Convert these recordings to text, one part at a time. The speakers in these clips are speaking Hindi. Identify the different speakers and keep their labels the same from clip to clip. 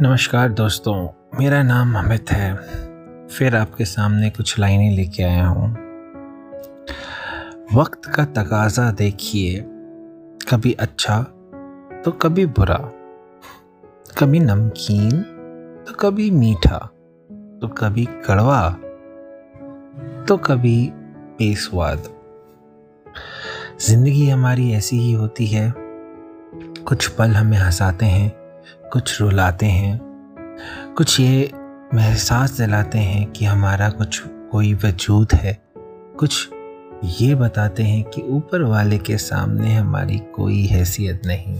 Speaker 1: नमस्कार दोस्तों, मेरा नाम अमित है। फिर आपके सामने कुछ लाइनें लेके आया हूँ। वक्त का तकाजा देखिए, कभी अच्छा तो कभी बुरा। कभी नमकीन तो कभी मीठा तो कभी कड़वा तो कभी बेस्वाद। ज़िंदगी हमारी ऐसी ही होती है, कुछ पल हमें हंसाते हैं कुछ रुलाते हैं, कुछ ये एहसास दिलाते हैं कि हमारा कुछ कोई वजूद है। कुछ ये बताते हैं कि ऊपर वाले के सामने हमारी कोई हैसियत नहीं।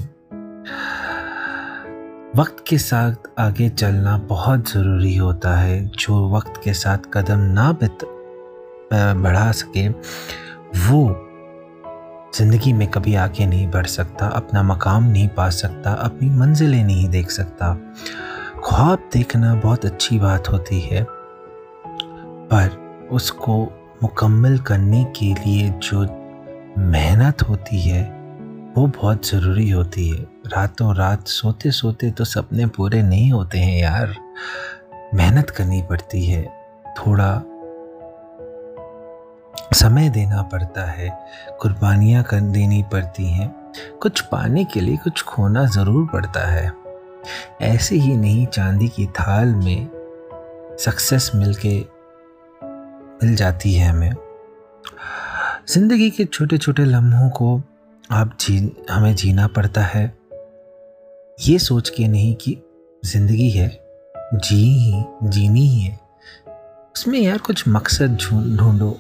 Speaker 1: वक्त के साथ आगे चलना बहुत ज़रूरी होता है। जो वक्त के साथ कदम ना बढ़ा सके, वो ज़िंदगी में कभी आगे नहीं बढ़ सकता, अपना मकाम नहीं पा सकता, अपनी मंजिलें नहीं देख सकता। ख्वाब देखना बहुत अच्छी बात होती है, पर उसको मुकम्मल करने के लिए जो मेहनत होती है, वो बहुत ज़रूरी होती है। रातों रात सोते सोते तो सपने पूरे नहीं होते हैं यार। मेहनत करनी पड़ती है, थोड़ा समय देना पड़ता है, कुर्बानियाँ कर देनी पड़ती हैं। कुछ पाने के लिए कुछ खोना ज़रूर पड़ता है। ऐसे ही नहीं, चांदी की थाल में सक्सेस मिलके मिल जाती है हमें। ज़िंदगी के छोटे छोटे लम्हों को आप जी, हमें जीना पड़ता है। ये सोच के नहीं कि ज़िंदगी है, जी ही, जीनी ही है। उसमें यार कुछ मकसद ढूंढो।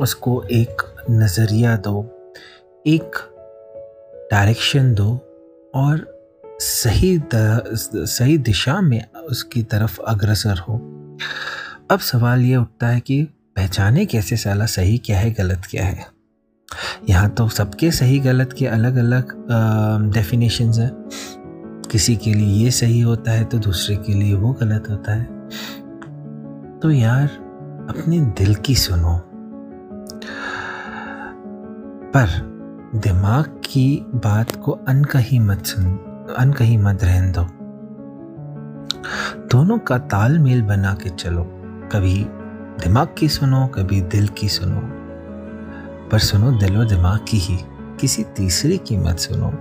Speaker 1: उसको एक नज़रिया दो, एक डायरेक्शन दो और सही सही दिशा में उसकी तरफ़ अग्रसर हो। अब सवाल ये उठता है कि पहचाने कैसे साला सही क्या है, गलत क्या है? यहाँ तो सबके सही, गलत के अलग अलग डेफिनेशंस हैं। किसी के लिए ये सही होता है तो दूसरे के लिए वो गलत होता है। तो यार, अपने दिल की सुनो। पर दिमाग की बात को अनकही मत सुन, अनकही मत रहन दो। दोनों का तालमेल बना के चलो। कभी दिमाग की सुनो, कभी दिल की सुनो। पर सुनो, दिल और दिमाग की ही, किसी तीसरे की मत सुनो।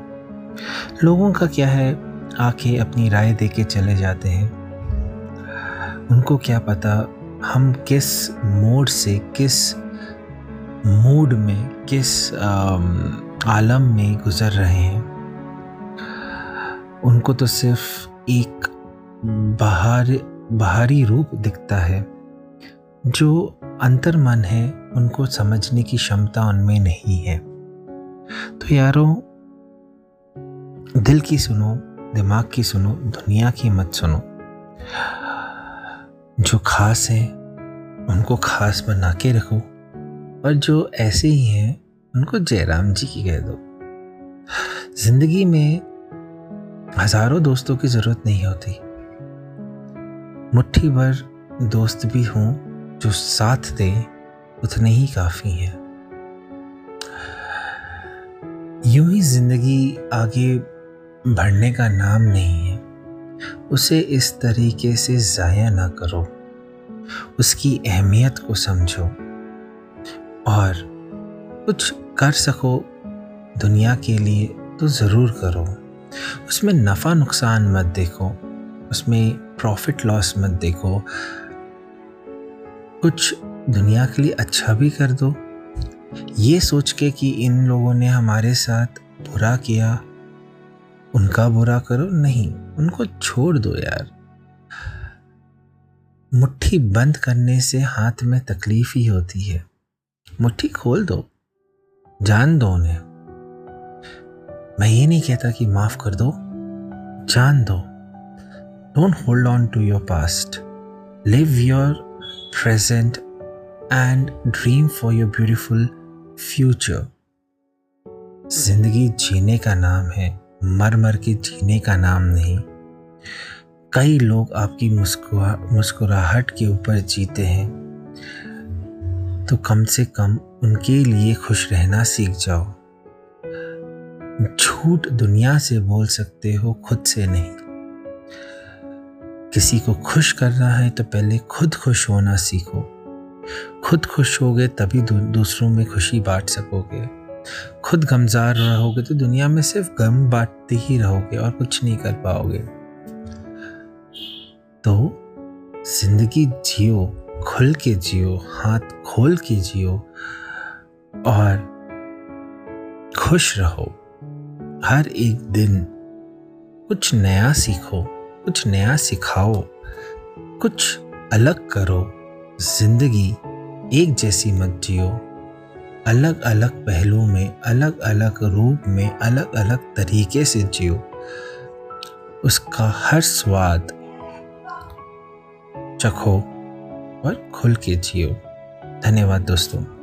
Speaker 1: लोगों का क्या है आके अपनी राय दे के चले जाते हैं। उनको क्या पता, हम किस मोड से, किस मूड में किस आलम में गुजर रहे हैं, उनको तो सिर्फ़ एक बाहर, बाहरी रूप दिखता है, जो अंतर मन है, उनको समझने की क्षमता उनमें नहीं है। तो यारों, दिल की सुनो, दिमाग की सुनो, दुनिया की मत सुनो। जो खास है, उनको खास बना के रखो। और जो ऐसे ही हैं, उनको जयराम जी की कह दो। ज़िंदगी में हज़ारों दोस्तों की ज़रूरत नहीं होती। मुट्ठी भर दोस्त भी हों, जो साथ दे, उतने ही काफ़ी हैं। यूँ ही ज़िंदगी आगे बढ़ने का नाम नहीं है। उसे इस तरीके से ज़ाया ना करो। उसकी अहमियत को समझो। और कुछ कर सको दुनिया के लिए तो ज़रूर करो। उसमें नफ़ा नुकसान मत देखो, उसमें प्रॉफिट लॉस मत देखो। कुछ दुनिया के लिए अच्छा भी कर दो। ये सोच के कि इन लोगों ने हमारे साथ बुरा किया, उनका बुरा करो, नहीं, उनको छोड़ दो यार। मुट्ठी बंद करने से हाथ में तकलीफ़ ही होती है। मुट्ठी खोल दो, जान दो उन्हें। मैं ये नहीं कहता कि माफ़ कर दो, जान दो। Don't hold on to your past live your present and dream for your beautiful future ज़िंदगी जीने का नाम है मर मर के जीने का नाम नहीं। कई लोग आपकी मुस्कुरा, मुस्कुराहट के ऊपर जीते हैं। तो कम से कम उनके लिए खुश रहना सीख जाओ। झूठ दुनिया से बोल सकते हो, खुद से नहीं। किसी को खुश करना है तो पहले खुद खुश होना सीखो। खुद खुश होगे तभी दूसरों में खुशी बांट सकोगे। खुद गमजार रहोगे तो दुनिया में सिर्फ़ गम बांटते ही रहोगे और कुछ नहीं कर पाओगे। तो ज़िंदगी जियो। खुल के जियो, हाथ खोल के जियो और खुश रहो। हर एक दिन कुछ नया सीखो, कुछ नया सिखाओ, कुछ अलग करो। ज़िंदगी एक जैसी मत जियो। अलग अलग पहलुओं में अलग अलग रूप में अलग अलग तरीके से जियो। उसका हर स्वाद चखो। और खुल के जियो। धन्यवाद दोस्तों।